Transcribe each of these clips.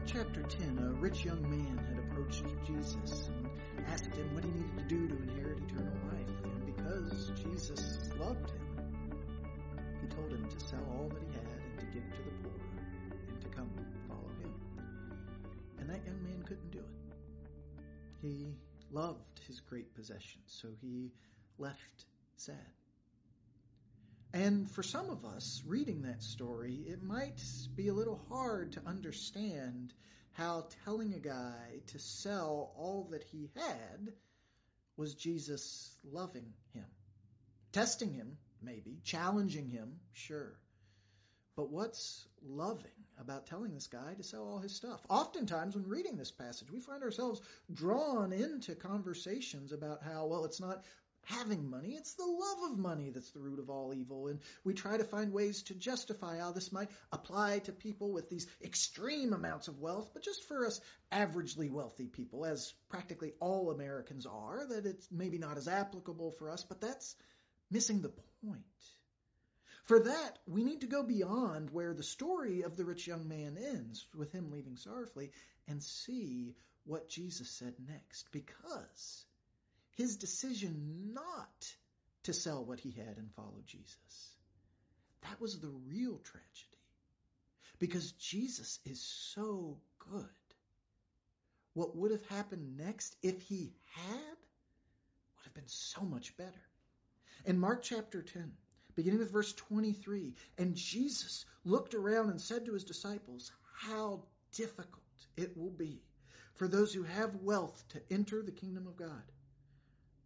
Mark chapter 10, a rich young man had approached Jesus and asked him what he needed to do to inherit eternal life. And because Jesus loved him, he told him to sell all that he had and to give to the poor and to come follow him. And that young man couldn't do it. He loved his great possessions, so he left sad. And for some of us, reading that story, it might be a little hard to understand how telling a guy to sell all that he had was Jesus loving him. Testing him, maybe. Challenging him, sure. But what's loving about telling this guy to sell all his stuff? Oftentimes, when reading this passage, we find ourselves drawn into conversations about how, well, it's not having money. It's the love of money that's the root of all evil. And we try to find ways to justify how this might apply to people with these extreme amounts of wealth, but just for us averagely wealthy people, as practically all Americans are, that it's maybe not as applicable for us, but that's missing the point. For that, we need to go beyond where the story of the rich young man ends, with him leaving sorrowfully, and see what Jesus said next. Because his decision not to sell what he had and follow Jesus. That was the real tragedy. Because Jesus is so good. What would have happened next if he had would have been so much better. In Mark chapter 10, beginning with verse 23, and Jesus looked around and said to his disciples, How difficult it will be for those who have wealth to enter the kingdom of God.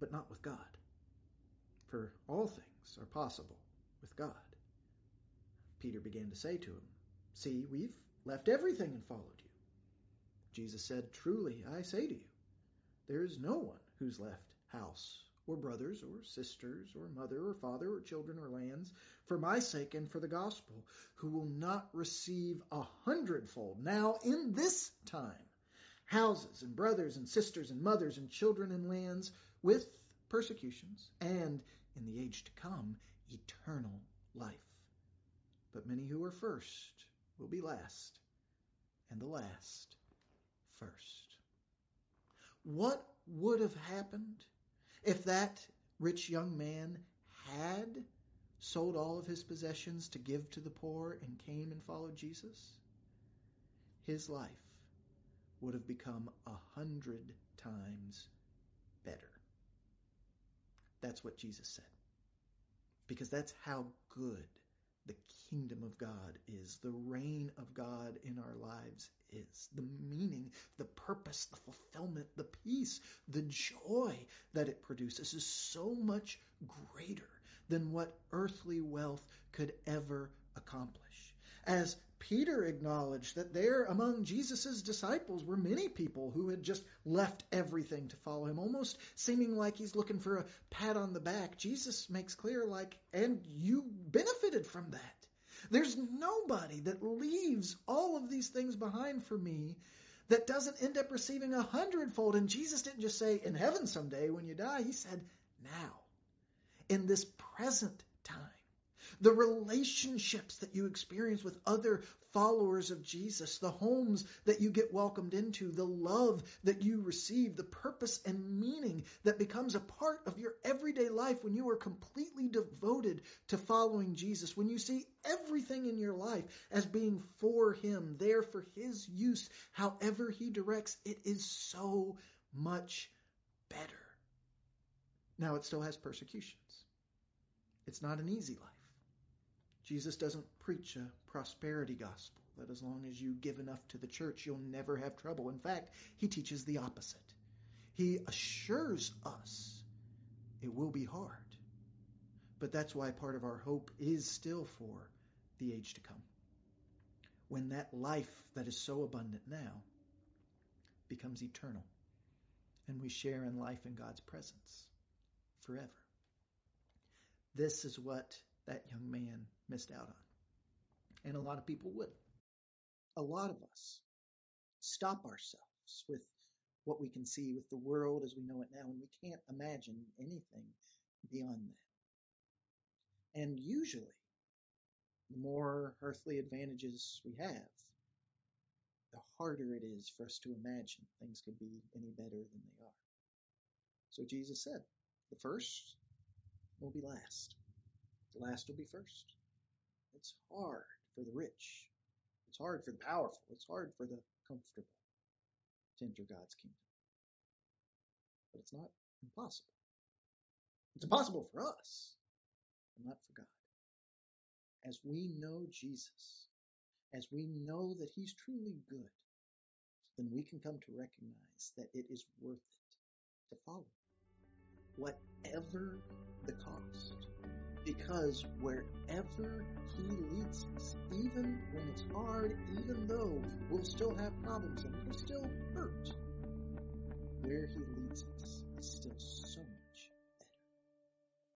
but not with God. For all things are possible with God. Peter began to say to him, See, we've left everything and followed you. Jesus said, Truly, I say to you, there is no one who's left house or brothers or sisters or mother or father or children or lands for my sake and for the gospel who will not receive a hundredfold now in this time houses and brothers and sisters and mothers and children and lands with persecutions and in the age to come eternal life. But many who are first will be last and the last first. What would have happened if that rich young man had sold all of his possessions to give to the poor and came and followed Jesus? His life would have become a hundred times. That's what Jesus said. Because that's how good the kingdom of God is, the reign of God in our lives is, the meaning, the purpose, the fulfillment, the peace, the joy that it produces is so much greater than what earthly wealth could ever accomplish. As Peter acknowledged that there among Jesus' disciples were many people who had just left everything to follow him, almost seeming like he's looking for a pat on the back. Jesus makes clear, like, and you benefited from that. There's nobody that leaves all of these things behind for me that doesn't end up receiving a hundredfold. And Jesus didn't just say, in heaven someday when you die. He said, now, in this present the relationships that you experience with other followers of Jesus, the homes that you get welcomed into, the love that you receive, the purpose and meaning that becomes a part of your everyday life when you are completely devoted to following Jesus, when you see everything in your life as being for Him, there for His use, however He directs, it is so much better. Now, it still has persecutions. It's not an easy life. Jesus doesn't preach a prosperity gospel that as long as you give enough to the church, you'll never have trouble. In fact, he teaches the opposite. He assures us it will be hard. But that's why part of our hope is still for the age to come. when that life that is so abundant now becomes eternal and we share in life in God's presence forever. This is what that young man missed out on. And a lot of people would. A lot of us stop ourselves with what we can see with the world as we know it now, and we can't imagine anything beyond that. And usually, the more earthly advantages we have, the harder it is for us to imagine things could be any better than they are. So Jesus said, the first will be last. Last will be first. It's hard for the rich. It's hard for the powerful. It's hard for the comfortable to enter God's kingdom. But it's not impossible. It's impossible for us, but not for God. As we know Jesus, as we know that He's truly good, then we can come to recognize that it is worth it to follow. Whatever the cost. Because wherever He leads us, even when it's hard, even though we'll still have problems and we'll still hurt, where He leads us is still so